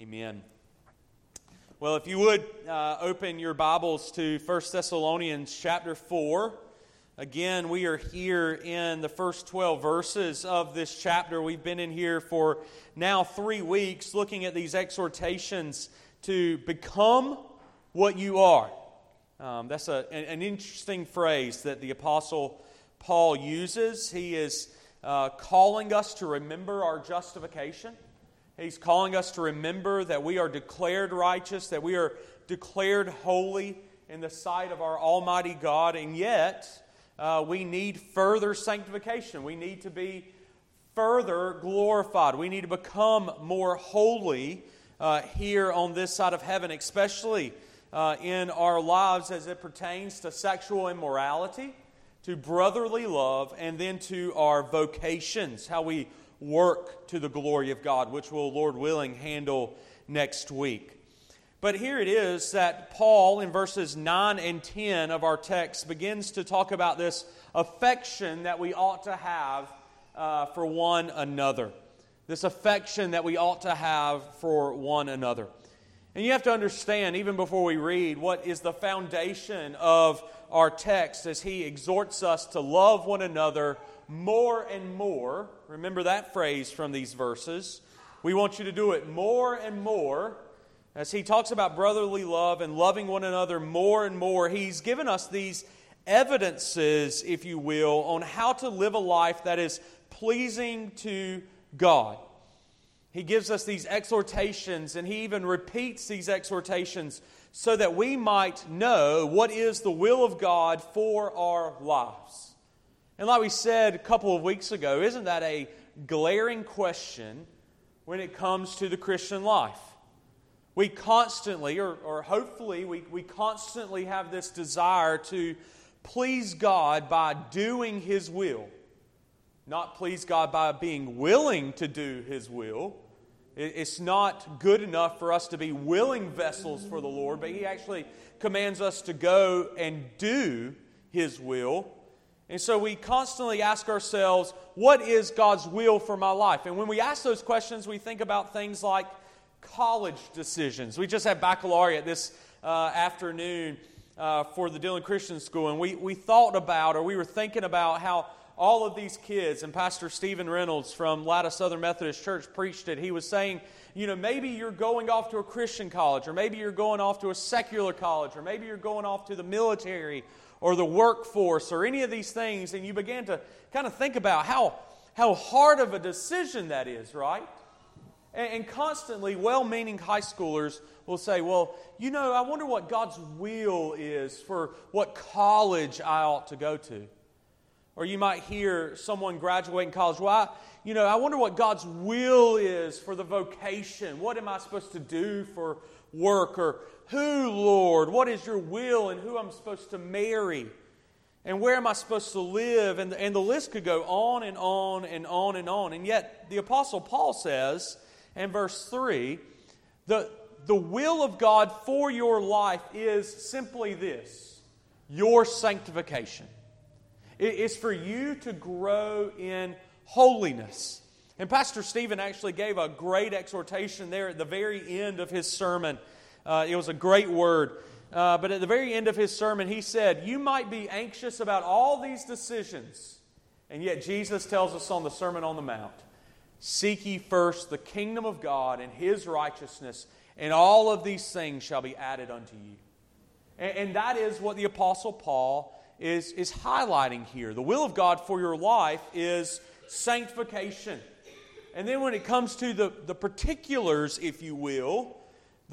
Amen. Well, if you would uh, open your Bibles to 1 Thessalonians chapter 4. Again, we are here in the first 12 verses of this chapter. We've been in here for now three weeks looking at these exhortations to become what you are. Um, that's a, an interesting phrase that the Apostle Paul uses. He is uh, calling us to remember our justification. He's calling us to remember that we are declared righteous, that we are declared holy in the sight of our Almighty God, and yet uh, we need further sanctification. We need to be further glorified. We need to become more holy uh, here on this side of heaven, especially uh, in our lives as it pertains to sexual immorality, to brotherly love, and then to our vocations, how we work to the glory of God, which we'll, Lord willing, handle next week. But here it is that Paul, in verses 9 and 10 of our text, begins to talk about this affection that we ought to have uh, for one another. This affection that we ought to have for one another. And you have to understand, even before we read, what is the foundation of our text as he exhorts us to love one another more and more. Remember that phrase from these verses. We want you to do it more and more. As he talks about brotherly love and loving one another more and more, he's given us these evidences, if you will, on how to live a life that is pleasing to God. He gives us these exhortations, and he even repeats these exhortations so that we might know what is the will of God for our lives. And like we said a couple of weeks ago, isn't that a glaring question when it comes to the Christian life? We constantly, or, or hopefully, we, we constantly have this desire to please God by doing His will. Not please God by being willing to do His will. It's not good enough for us to be willing vessels for the Lord, but He actually commands us to go and do His will. And so we constantly ask ourselves, what is God's will for my life? And when we ask those questions, we think about things like college decisions. We just had baccalaureate this uh, afternoon uh, for the Dillon Christian School, and we, we thought about, or we were thinking about how all of these kids, and Pastor Stephen Reynolds from Latta Southern Methodist Church preached it. He was saying, you know, maybe you're going off to a Christian college, or maybe you're going off to a secular college, or maybe you're going off to the military, or the workforce or any of these things, and you begin to kind of think about how, how hard of a decision that is, right? And, and constantly, well meaning high schoolers will say, Well, you know, I wonder what God's will is for what college I ought to go to. Or you might hear someone graduating college, Well, you know, I wonder what God's will is for the vocation. What am I supposed to do for work? Or who, Lord? What is your will and who I'm supposed to marry? And where am I supposed to live? And, and the list could go on and on and on and on. And yet, the Apostle Paul says in verse 3 the, the will of God for your life is simply this your sanctification. It is for you to grow in holiness. And Pastor Stephen actually gave a great exhortation there at the very end of his sermon. Uh, it was a great word. Uh, but at the very end of his sermon, he said, You might be anxious about all these decisions. And yet, Jesus tells us on the Sermon on the Mount Seek ye first the kingdom of God and his righteousness, and all of these things shall be added unto you. And, and that is what the Apostle Paul is, is highlighting here. The will of God for your life is sanctification. And then when it comes to the, the particulars, if you will,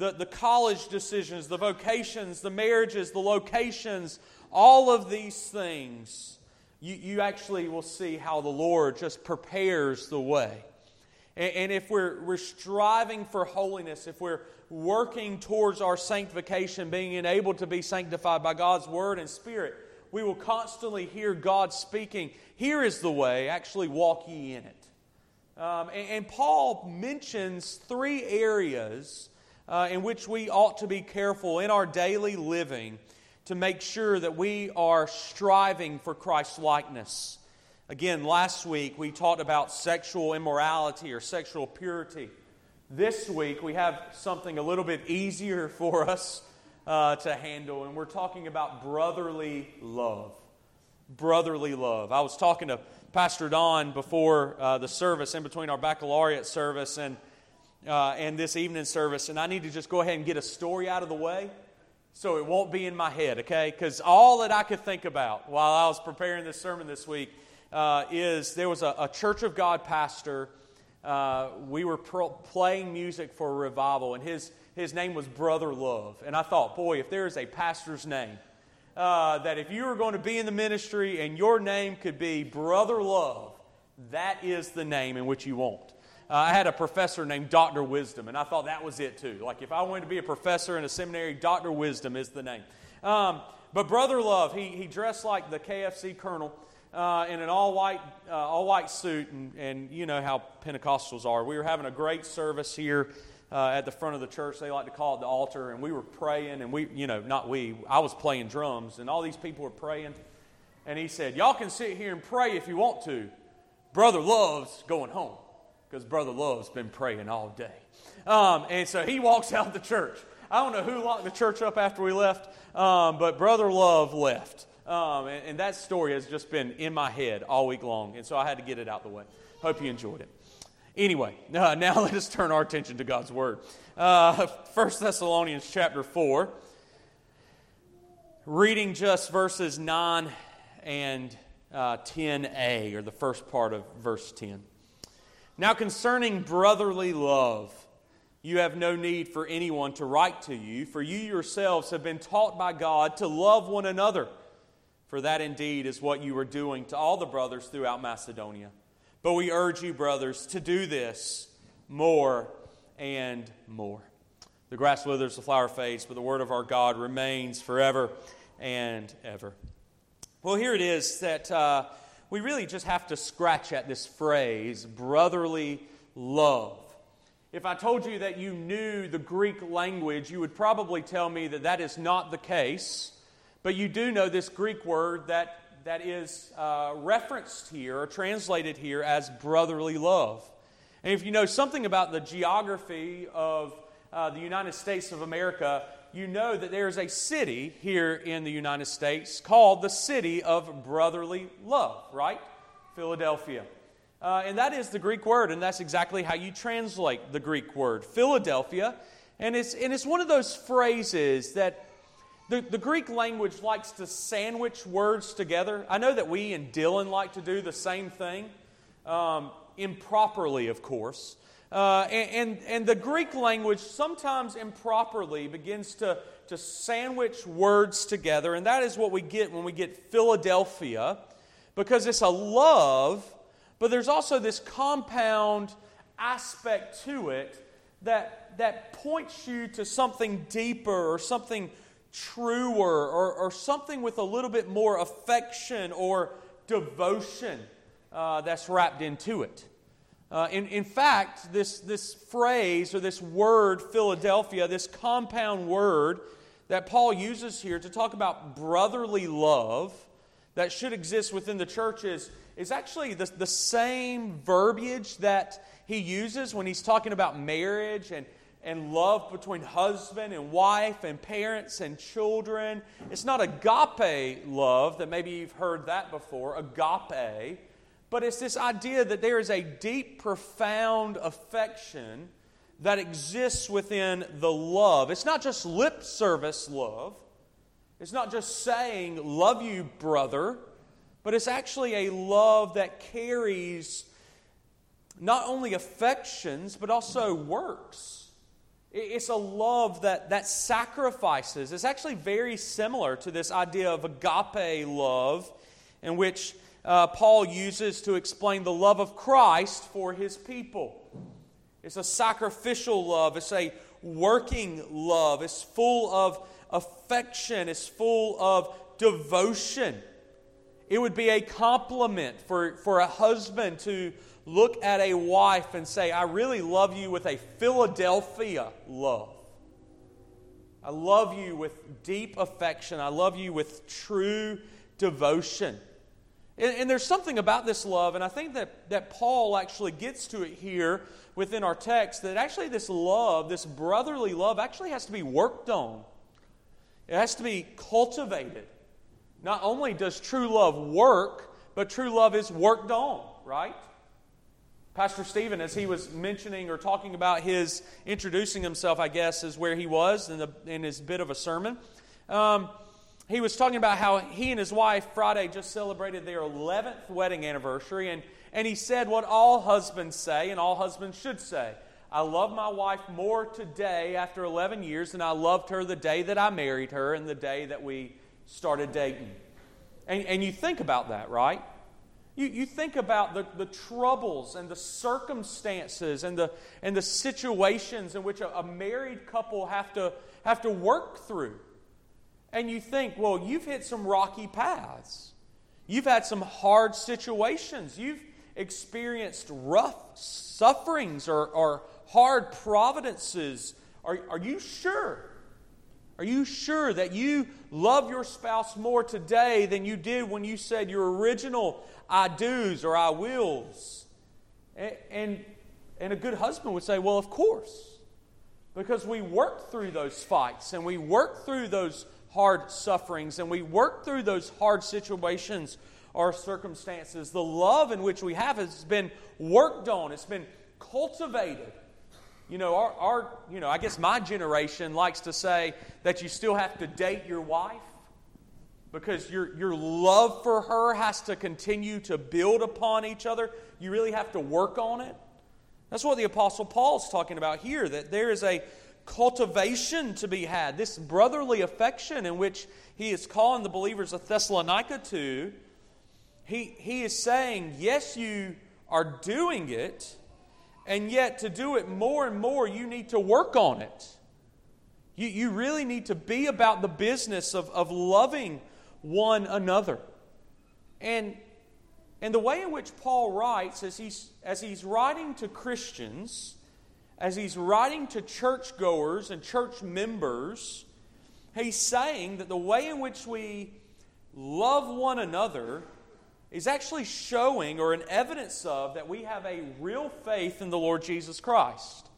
the, the college decisions, the vocations, the marriages, the locations, all of these things, you, you actually will see how the Lord just prepares the way. And, and if we're, we're striving for holiness, if we're working towards our sanctification, being enabled to be sanctified by God's Word and Spirit, we will constantly hear God speaking, Here is the way, actually walk ye in it. Um, and, and Paul mentions three areas uh, in which we ought to be careful in our daily living to make sure that we are striving for Christ's likeness. Again, last week we talked about sexual immorality or sexual purity. This week, we have something a little bit easier for us uh, to handle, and we're talking about brotherly love. Brotherly love. I was talking to Pastor Don before uh, the service, in between our baccalaureate service and, uh, and this evening service, and I need to just go ahead and get a story out of the way so it won't be in my head, okay? Because all that I could think about while I was preparing this sermon this week uh, is there was a, a Church of God pastor uh, we were pro- playing music for a revival, and his, his name was Brother Love. And I thought, boy, if there is a pastor's name, uh, that if you were going to be in the ministry and your name could be Brother Love, that is the name in which you want. Uh, I had a professor named Dr. Wisdom, and I thought that was it too. Like, if I wanted to be a professor in a seminary, Dr. Wisdom is the name. Um, but Brother Love, he, he dressed like the KFC colonel uh, in an all white, uh, all white suit, and, and you know how Pentecostals are. We were having a great service here uh, at the front of the church. They like to call it the altar, and we were praying, and we, you know, not we, I was playing drums, and all these people were praying. And he said, Y'all can sit here and pray if you want to. Brother Love's going home because Brother Love's been praying all day. Um, and so he walks out the church. I don't know who locked the church up after we left, um, but Brother Love left. Um, and, and, that story has just been in my head all week long, and so I had to get it out the way. Hope you enjoyed it. Anyway, uh, now let us turn our attention to God's Word. Uh, 1 Thessalonians chapter 4, reading just verses 9 and uh, 10a, or the first part of verse 10. Now, concerning brotherly love, you have no need for anyone to write to you, for you yourselves have been taught by God to love one another for that indeed is what you are doing to all the brothers throughout Macedonia. But we urge you, brothers, to do this more and more. The grass withers, the flower fades, but the word of our God remains forever and ever. Well, here it is that uh, we really just have to scratch at this phrase, brotherly love. If I told you that you knew the Greek language, you would probably tell me that that is not the case. But you do know this Greek word that, that is uh, referenced here or translated here as brotherly love. And if you know something about the geography of uh, the United States of America, you know that there is a city here in the United States called the City of Brotherly Love, right? Philadelphia. Uh, and that is the Greek word, and that's exactly how you translate the Greek word, Philadelphia. And it's, and it's one of those phrases that the, the Greek language likes to sandwich words together. I know that we and Dillon like to do the same thing, um, improperly, of course. Uh, and, and, and the Greek language sometimes improperly begins to, to sandwich words together, and that is what we get when we get Philadelphia, because it's a love, but there's also this compound aspect to it that, that points you to something deeper or something truer or, or something with a little bit more affection or devotion uh, that's wrapped into it. Uh, in, in fact, this, this phrase or this word, Philadelphia, this compound word that Paul uses here to talk about brotherly love that should exist within the church is, is actually the, the same verbiage that he uses when he's talking about marriage and and love between husband and wife and parents and children. It's not agape love that maybe you've heard that before, agape, but it's this idea that there is a deep, profound affection that exists within the love. It's not just lip service love, it's not just saying, Love you, brother, but it's actually a love that carries not only affections, but also works. It's a love that, that sacrifices. It's actually very similar to this idea of agape love, in which uh, Paul uses to explain the love of Christ for his people. It's a sacrificial love, it's a working love, it's full of affection, it's full of devotion. It would be a compliment for, for a husband to look at a wife and say, I really love you with a Philadelphia love. I love you with deep affection. I love you with true devotion. And, and, there's something about this love, and I think that, that Paul actually gets to it here within our text that actually this love, this brotherly love, actually has to be worked on. It has to be cultivated. Not only does true love work, but true love is worked on, right? Pastor Stephen, as he was mentioning or talking about his introducing himself, I guess, is where he was in, the, in his bit of a sermon. Um, he was talking about how he and his wife Friday just celebrated their 11th wedding anniversary, and, and he said what all husbands say and all husbands should say. I love my wife more today after 11 years than I loved her the day that I married her and the day that we started dating. And, and you think about that, right? You, you think about the, the troubles and the circumstances and the, and the situations in which a, a married couple have to, have to work through. And you think, well, you've hit some rocky paths. You've had some hard situations. You've experienced rough sufferings or, or hard providences. Are, are you sure? Are you sure that you love your spouse more today than you did when you said your original I do's or I wills? And, and, and a good husband would say, Well, of course. Because we worked through those fights and we worked through those hard sufferings and we work through those hard situations or circumstances. The love in which we have has been worked on, it's been cultivated. You know, our, our, you know, I guess my generation likes to say that you still have to date your wife because your, your love for her has to continue to build upon each other. You really have to work on it. That's what the Apostle Paul's talking about here, that there is a cultivation to be had, this brotherly affection in which he is calling the believers of Thessalonica to. He, he is saying, yes, you are doing it, and yet to do it more and more, you need to work on it. You, you really need to be about the business of, of loving one another. And, and the way in which Paul writes, as he's, as he's writing to Christians, as he's writing to churchgoers and church members, he's saying that the way in which we love one another is actually showing or an evidence of that we have a real faith in the Lord Jesus Christ.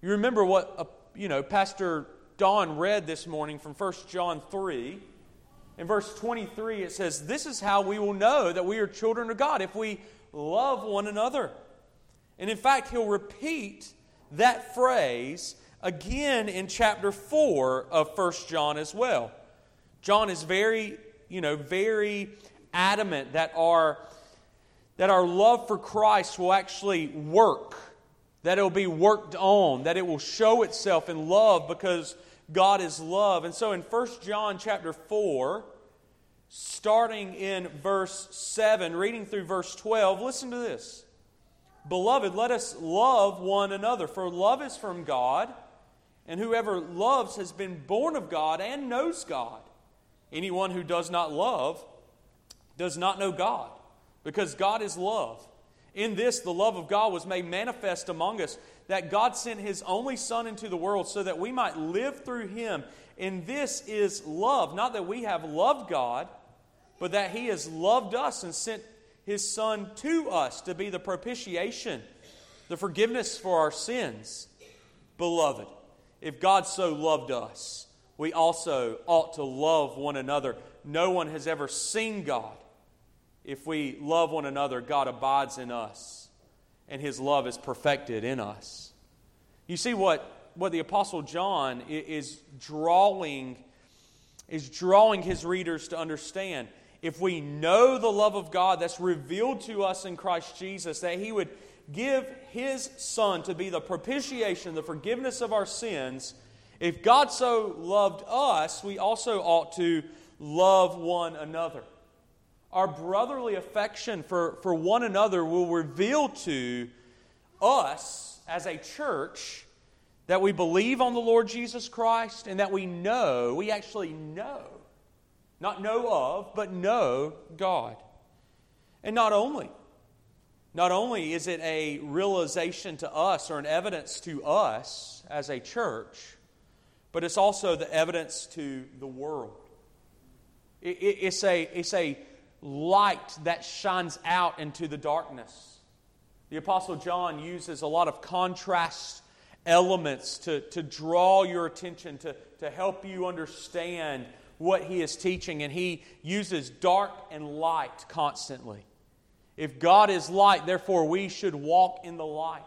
You remember what uh, you know Pastor Don read this morning from 1 John 3. In verse 23 it says, "This is how we will know that we are children of God if we love one another." And in fact, he'll repeat that phrase again in chapter 4 of First John as well. John is very, you know, very adamant that our that our love for Christ will actually work, that it will be worked on, that it will show itself in love because God is love. And so in 1 John chapter 4, starting in verse 7, reading through verse 12, listen to this. Beloved, let us love one another, for love is from God, and whoever loves has been born of God and knows God. Anyone who does not love does not know God, because God is love. In this, the love of God was made manifest among us, that God sent His only Son into the world so that we might live through Him. And this is love, not that we have loved God, but that He has loved us and sent his Son to us to be the propitiation, the forgiveness for our sins. Beloved, if God so loved us, we also ought to love one another. No one has ever seen God. If we love one another, God abides in us, and his love is perfected in us. You see what, what the Apostle John is drawing, is drawing his readers to understand if we know the love of God that's revealed to us in Christ Jesus, that He would give His Son to be the propitiation, the forgiveness of our sins, if God so loved us, we also ought to love one another. Our brotherly affection for, for one another will reveal to us as a church that we believe on the Lord Jesus Christ and that we know, we actually know not know of, but know God. And not only, not only is it a realization to us or an evidence to us as a church, but it's also the evidence to the world. It, it, it's, a, it's a light that shines out into the darkness. The Apostle John uses a lot of contrast elements to, to draw your attention, to, to help you understand what he is teaching, and he uses dark and light constantly. If God is light, therefore we should walk in the light.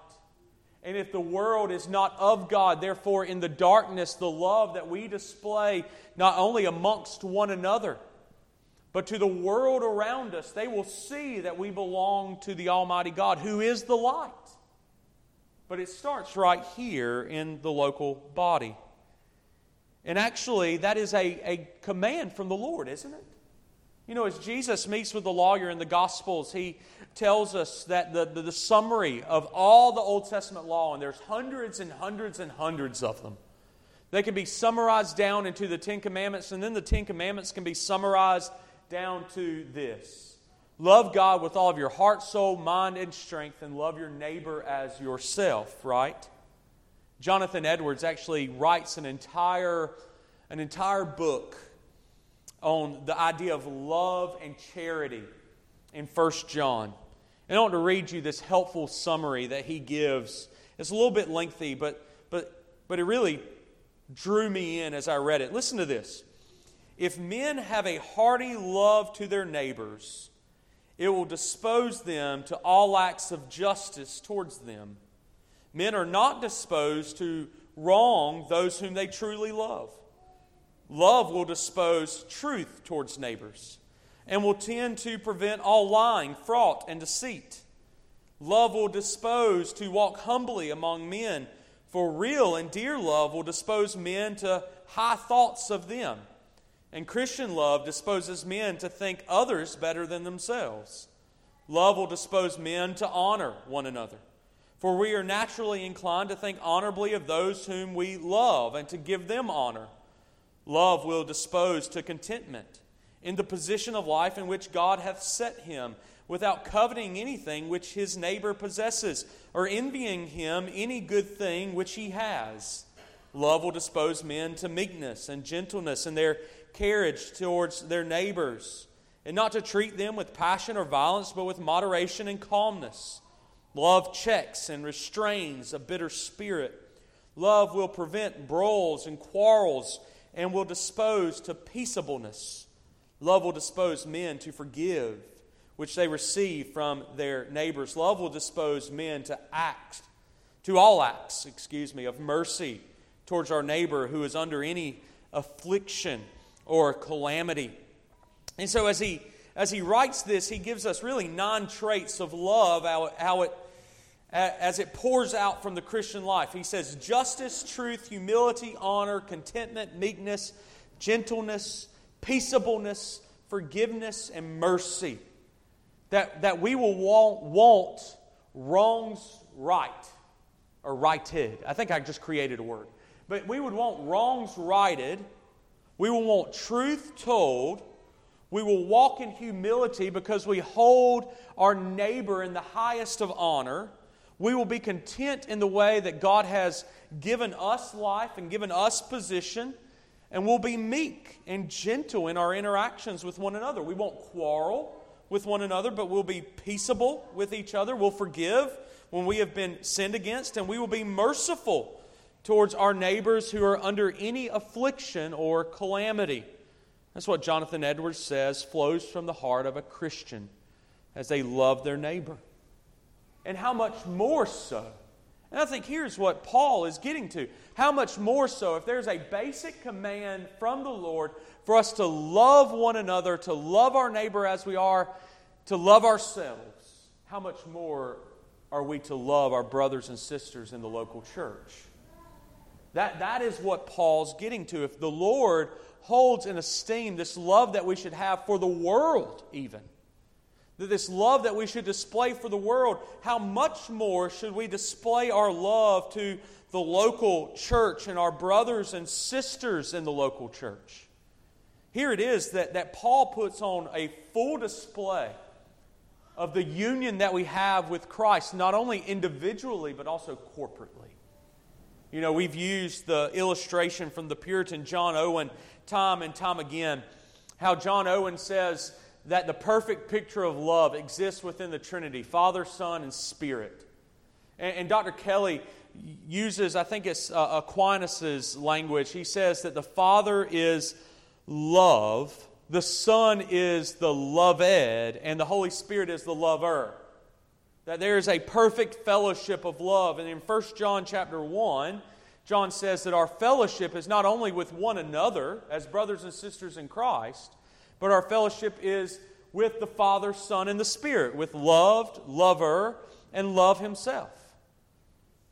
And if the world is not of God, therefore in the darkness, the love that we display not only amongst one another, but to the world around us, they will see that we belong to the Almighty God, who is the light. But it starts right here in the local body. And actually, that is a, a command from the Lord, isn't it? You know, as Jesus meets with the lawyer in the Gospels, he tells us that the, the, the, summary of all the Old Testament law, and there's hundreds and hundreds and hundreds of them, they can be summarized down into the Ten Commandments, and then the Ten Commandments can be summarized down to this Love God with all of your heart, soul, mind, and strength, and love your neighbor as yourself, right? Jonathan Edwards actually writes an entire, an entire book on the idea of love and charity in 1 John. And I want to read you this helpful summary that he gives. It's a little bit lengthy, but, but, but it really drew me in as I read it. Listen to this. If men have a hearty love to their neighbors, it will dispose them to all acts of justice towards them. Men are not disposed to wrong those whom they truly love. Love will dispose truth towards neighbors and will tend to prevent all lying, fraud, and deceit. Love will dispose to walk humbly among men, for real and dear love will dispose men to high thoughts of them. And Christian love disposes men to think others better than themselves. Love will dispose men to honor one another. For we are naturally inclined to think honorably of those whom we love and to give them honor. Love will dispose to contentment in the position of life in which God hath set him, without coveting anything which his neighbor possesses, or envying him any good thing which he has. Love will dispose men to meekness and gentleness in their carriage towards their neighbors, and not to treat them with passion or violence, but with moderation and calmness. Love checks and restrains a bitter spirit. Love will prevent brawls and quarrels and will dispose to peaceableness. Love will dispose men to forgive, which they receive from their neighbors. Love will dispose men to act, to all acts, excuse me, of mercy towards our neighbor who is under any affliction or calamity. And so as he as he writes this, he gives us really nine traits of love, how, how it as it pours out from the Christian life. He says justice, truth, humility, honor, contentment, meekness, gentleness, peaceableness, forgiveness, and mercy. That, that we will want, want wrongs right or righted. I think I just created a word. But we would want wrongs righted. We will want truth told. We will walk in humility because we hold our neighbor in the highest of honor. We will be content in the way that God has given us life and given us position. And we'll be meek and gentle in our interactions with one another. We won't quarrel with one another, but we'll be peaceable with each other. We'll forgive when we have been sinned against, and we will be merciful towards our neighbors who are under any affliction or calamity. That's what Jonathan Edwards says flows from the heart of a Christian as they love their neighbor and how much more so. And I think here's what Paul is getting to. How much more so if there's a basic command from the Lord for us to love one another, to love our neighbor as we are, to love ourselves, how much more are we to love our brothers and sisters in the local church? That, that is what Paul's getting to. If the Lord holds in esteem this love that we should have for the world, even, this love that we should display for the world, how much more should we display our love to the local church and our brothers and sisters in the local church? Here it is that, that Paul puts on a full display of the union that we have with Christ, not only individually, but also corporately. You know, we've used the illustration from the Puritan John Owen time and time again, how John Owen says, that the perfect picture of love exists within the Trinity Father, Son, and Spirit. And, and Dr. Kelly uses, I think it's uh, Aquinas' language. He says that the Father is love, the Son is the loved, and the Holy Spirit is the lover. That there is a perfect fellowship of love. And in 1 John chapter 1, John says that our fellowship is not only with one another as brothers and sisters in Christ, but our fellowship is with the Father, Son, and the Spirit, with loved, lover, and love Himself.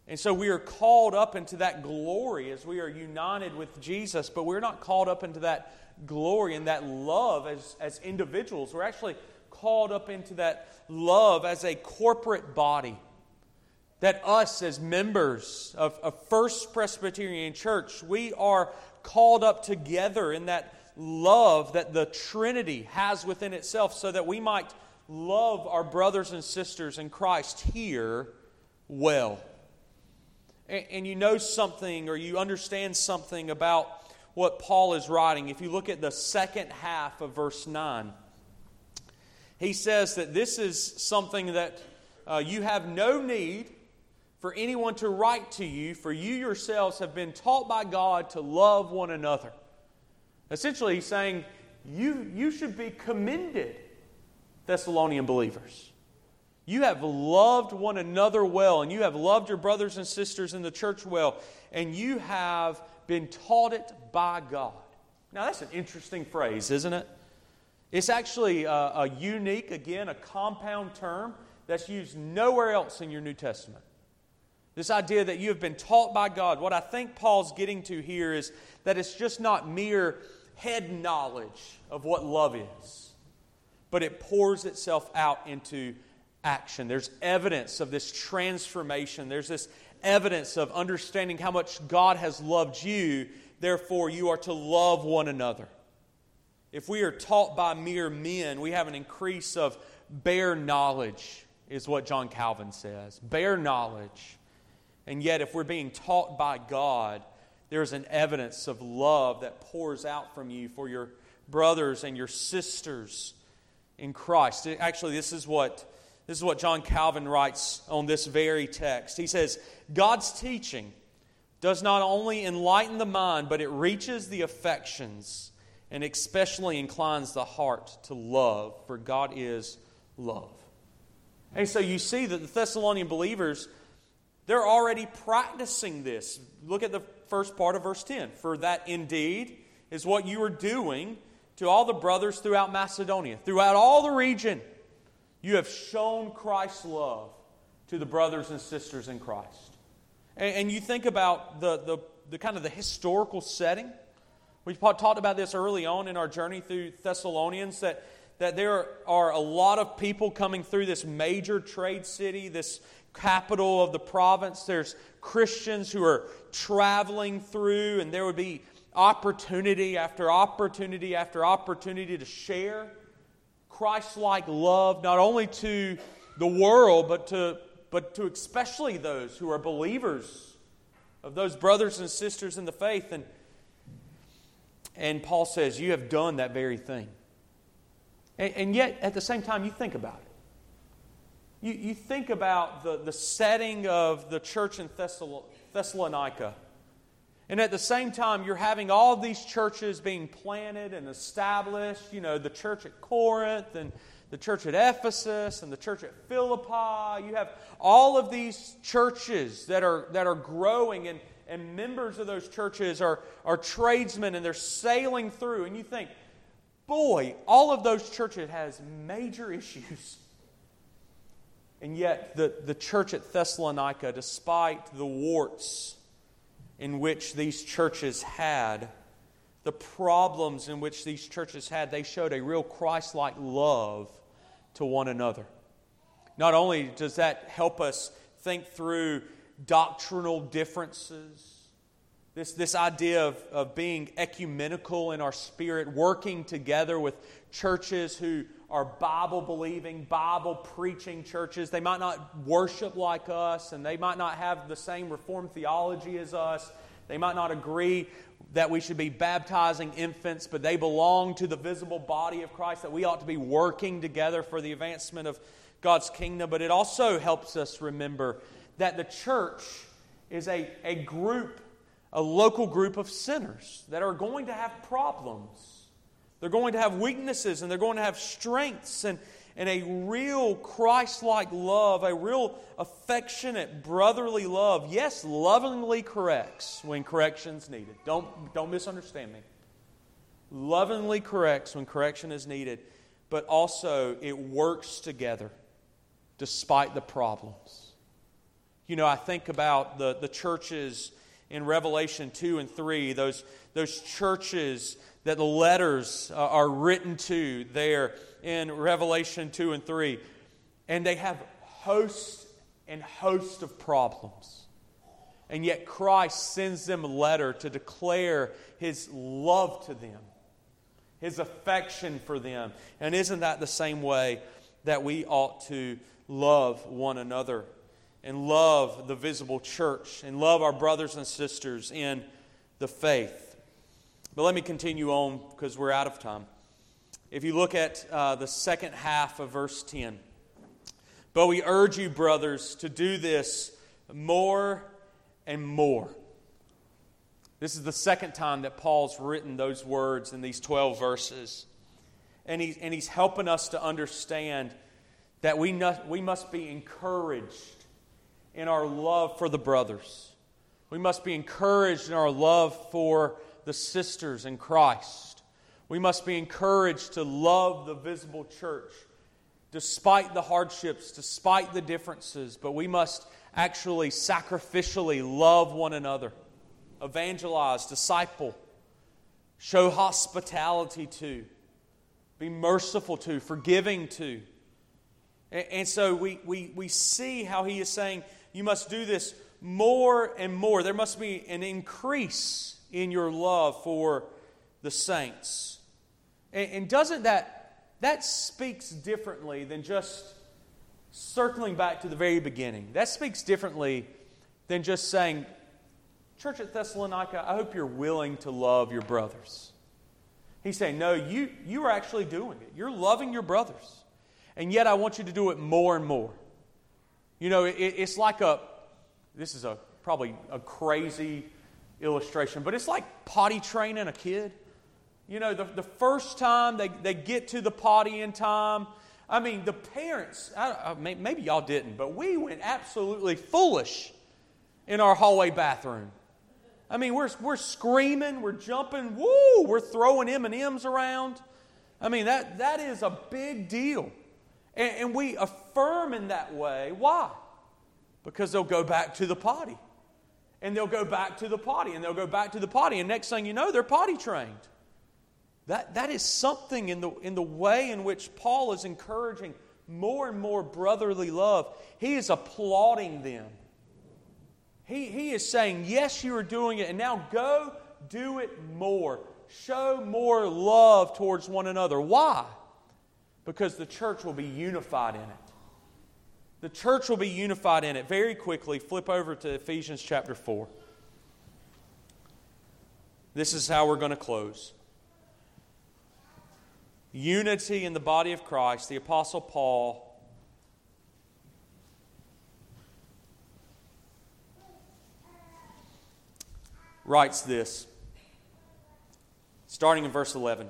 And so we are called up into that glory as we are united with Jesus, but we're not called up into that glory and that love as, as individuals. We're actually called up into that love as a corporate body. That us, as members of, of First Presbyterian Church, we are called up together in that love that the Trinity has within itself so that we might love our brothers and sisters in Christ here well. And, and you know something or you understand something about what Paul is writing. If you look at the second half of verse 9, he says that this is something that uh, you have no need for anyone to write to you, for you yourselves have been taught by God to love one another. Essentially, he's saying, you, you should be commended, Thessalonian believers. You have loved one another well, and you have loved your brothers and sisters in the church well, and you have been taught it by God. Now, that's an interesting phrase, isn't it? It's actually a, a unique, again, a compound term that's used nowhere else in your New Testament. This idea that you have been taught by God. What I think Paul's getting to here is that it's just not mere head knowledge of what love is, but it pours itself out into action. There's evidence of this transformation. There's this evidence of understanding how much God has loved you, therefore, you are to love one another. If we are taught by mere men, we have an increase of bare knowledge, is what John Calvin says. Bare knowledge. And yet, if we're being taught by God, there's an evidence of love that pours out from you for your brothers and your sisters in Christ. Actually, this is what this is what John Calvin writes on this very text. He says, God's teaching does not only enlighten the mind, but it reaches the affections and especially inclines the heart to love, for God is love. And so you see that the Thessalonian believers, they're already practicing this. Look at the first part of verse 10. For that indeed is what you are doing to all the brothers throughout Macedonia, throughout all the region. You have shown Christ's love to the brothers and sisters in Christ. And, and you think about the, the, the kind of the historical setting. We talked about this early on in our journey through Thessalonians that, that there are a lot of people coming through this major trade city, this capital of the province. There's Christians who are traveling through, and there would be opportunity after opportunity after opportunity to share Christ like love, not only to the world, but to, but to especially those who are believers of those brothers and sisters in the faith. And, and Paul says, You have done that very thing. And, and yet, at the same time, you think about it. You, you think about the, the setting of the church in Thessalonica and at the same time, you're having all these churches being planted and established. You know, the church at Corinth and the church at Ephesus and the church at Philippi. You have all of these churches that are, that are growing, and, and members of those churches are, are tradesmen and they're sailing through. And you think, boy, all of those churches has major issues. And yet, the, the church at Thessalonica, despite the warts, in which these churches had, the problems in which these churches had, they showed a real Christ like love to one another. Not only does that help us think through doctrinal differences, this, this idea of, of being ecumenical in our spirit, working together with churches who are Bible believing, Bible preaching churches. They might not worship like us, and they might not have the same Reformed theology as us. they might not agree that we should be baptizing infants, but they belong to the visible body of Christ, that we ought to be working together for the advancement of God's kingdom. But it also helps us remember that the church is a, a group, a local group of sinners that are going to have problems. They're going to have weaknesses and they're going to have strengths. And, and a real Christ like love, a real affectionate brotherly love, yes, lovingly corrects when correction's needed. Don't, don't misunderstand me. Lovingly corrects when correction is needed, but also it works together despite the problems. You know, I think about the, the churches in Revelation 2 and 3, those, those churches that the letters uh, are written to there in Revelation 2 and 3. And they have hosts and hosts of problems. And yet Christ sends them a letter to declare his love to them, his affection for them. And isn't that the same way that we ought to love one another and love the visible church and love our brothers and sisters in the faith? But let me continue on because we're out of time. If you look at uh, the second half of verse 10, but we urge you, brothers, to do this more and more. This is the second time that Paul's written those words in these 12 verses. And, he, and he's helping us to understand that we, not, we must be encouraged in our love for the brothers. We must be encouraged in our love for the sisters in Christ. We must be encouraged to love the visible church despite the hardships, despite the differences, but we must actually sacrificially love one another, evangelize, disciple, show hospitality to, be merciful to, forgiving to. And, so we, we, we see how he is saying you must do this more and more. There must be an increase in your love for the saints. And, and doesn't that, that speaks differently than just circling back to the very beginning? That speaks differently than just saying, Church at Thessalonica, I hope you're willing to love your brothers. He's saying, No, you, you are actually doing it. You're loving your brothers. And yet I want you to do it more and more. You know, it, it's like a, this is a probably a crazy illustration, but it's like potty training a kid. You know, the, the first time they, they get to the potty in time, I mean, the parents, I, I, maybe y'all didn't, but we went absolutely foolish in our hallway bathroom. I mean, we're, we're screaming, we're jumping, woo, we're throwing M&Ms around. I mean, that, that is a big deal. And, and we affirm in that way. Why? Because they'll go back to the potty. And they'll go back to the potty, and they'll go back to the potty, and next thing you know, they're potty trained. That, that is something in the, in the way in which Paul is encouraging more and more brotherly love. He is applauding them. He, he is saying, Yes, you are doing it, and now go do it more. Show more love towards one another. Why? Because the church will be unified in it. The church will be unified in it. Very quickly, flip over to Ephesians chapter 4. This is how we're going to close unity in the body of Christ, the Apostle Paul writes this, starting in verse 11.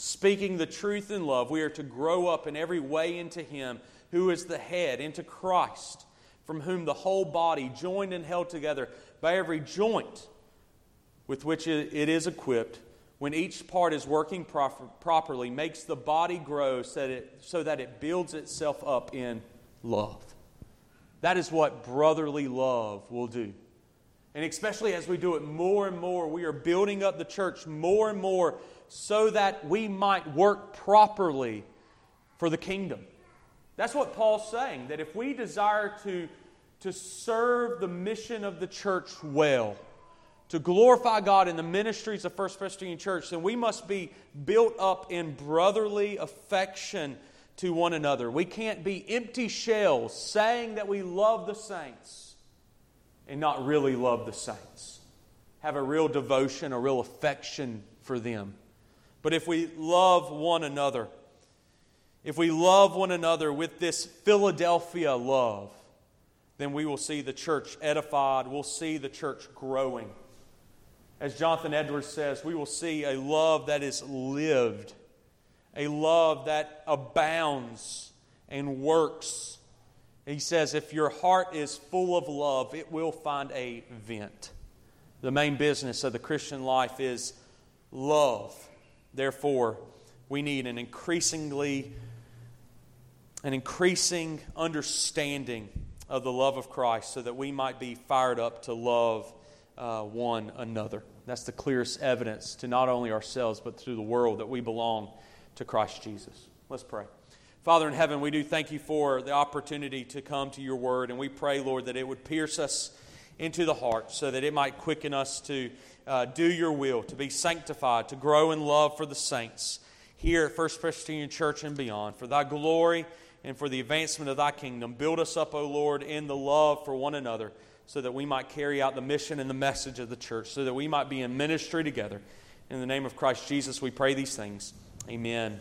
speaking the truth in love, we are to grow up in every way into Him who is the head, into Christ, from whom the whole body, joined and held together by every joint with which it is equipped, when each part is working proper, properly, makes the body grow so that, it, so that it builds itself up in love. That is what brotherly love will do. And especially as we do it more and more, we are building up the church more and more so that we might work properly for the kingdom. That's what Paul's saying, that if we desire to, to serve the mission of the church well, to glorify God in the ministries of First Presbyterian Church, then we must be built up in brotherly affection to one another. We can't be empty shells saying that we love the saints and not really love the saints. Have a real devotion, a real affection for them. But if we love one another, if we love one another with this Philadelphia love, then we will see the church edified, we'll see the church growing. As Jonathan Edwards says, we will see a love that is lived, a love that abounds and works. He says, if your heart is full of love, it will find a vent. The main business of the Christian life is love. Therefore, we need an increasingly an increasing understanding of the love of Christ so that we might be fired up to love uh, one another. That's the clearest evidence to not only ourselves, but to the world that we belong to Christ Jesus. Let's pray. Father in heaven, we do thank you for the opportunity to come to your word, and we pray, Lord, that it would pierce us into the heart so that it might quicken us to uh, do your will, to be sanctified, to grow in love for the saints here at First Presbyterian Church and beyond. For thy glory and for the advancement of thy kingdom, build us up, O Lord, in the love for one another so that we might carry out the mission and the message of the church, so that we might be in ministry together. In the name of Christ Jesus, we pray these things. Amen.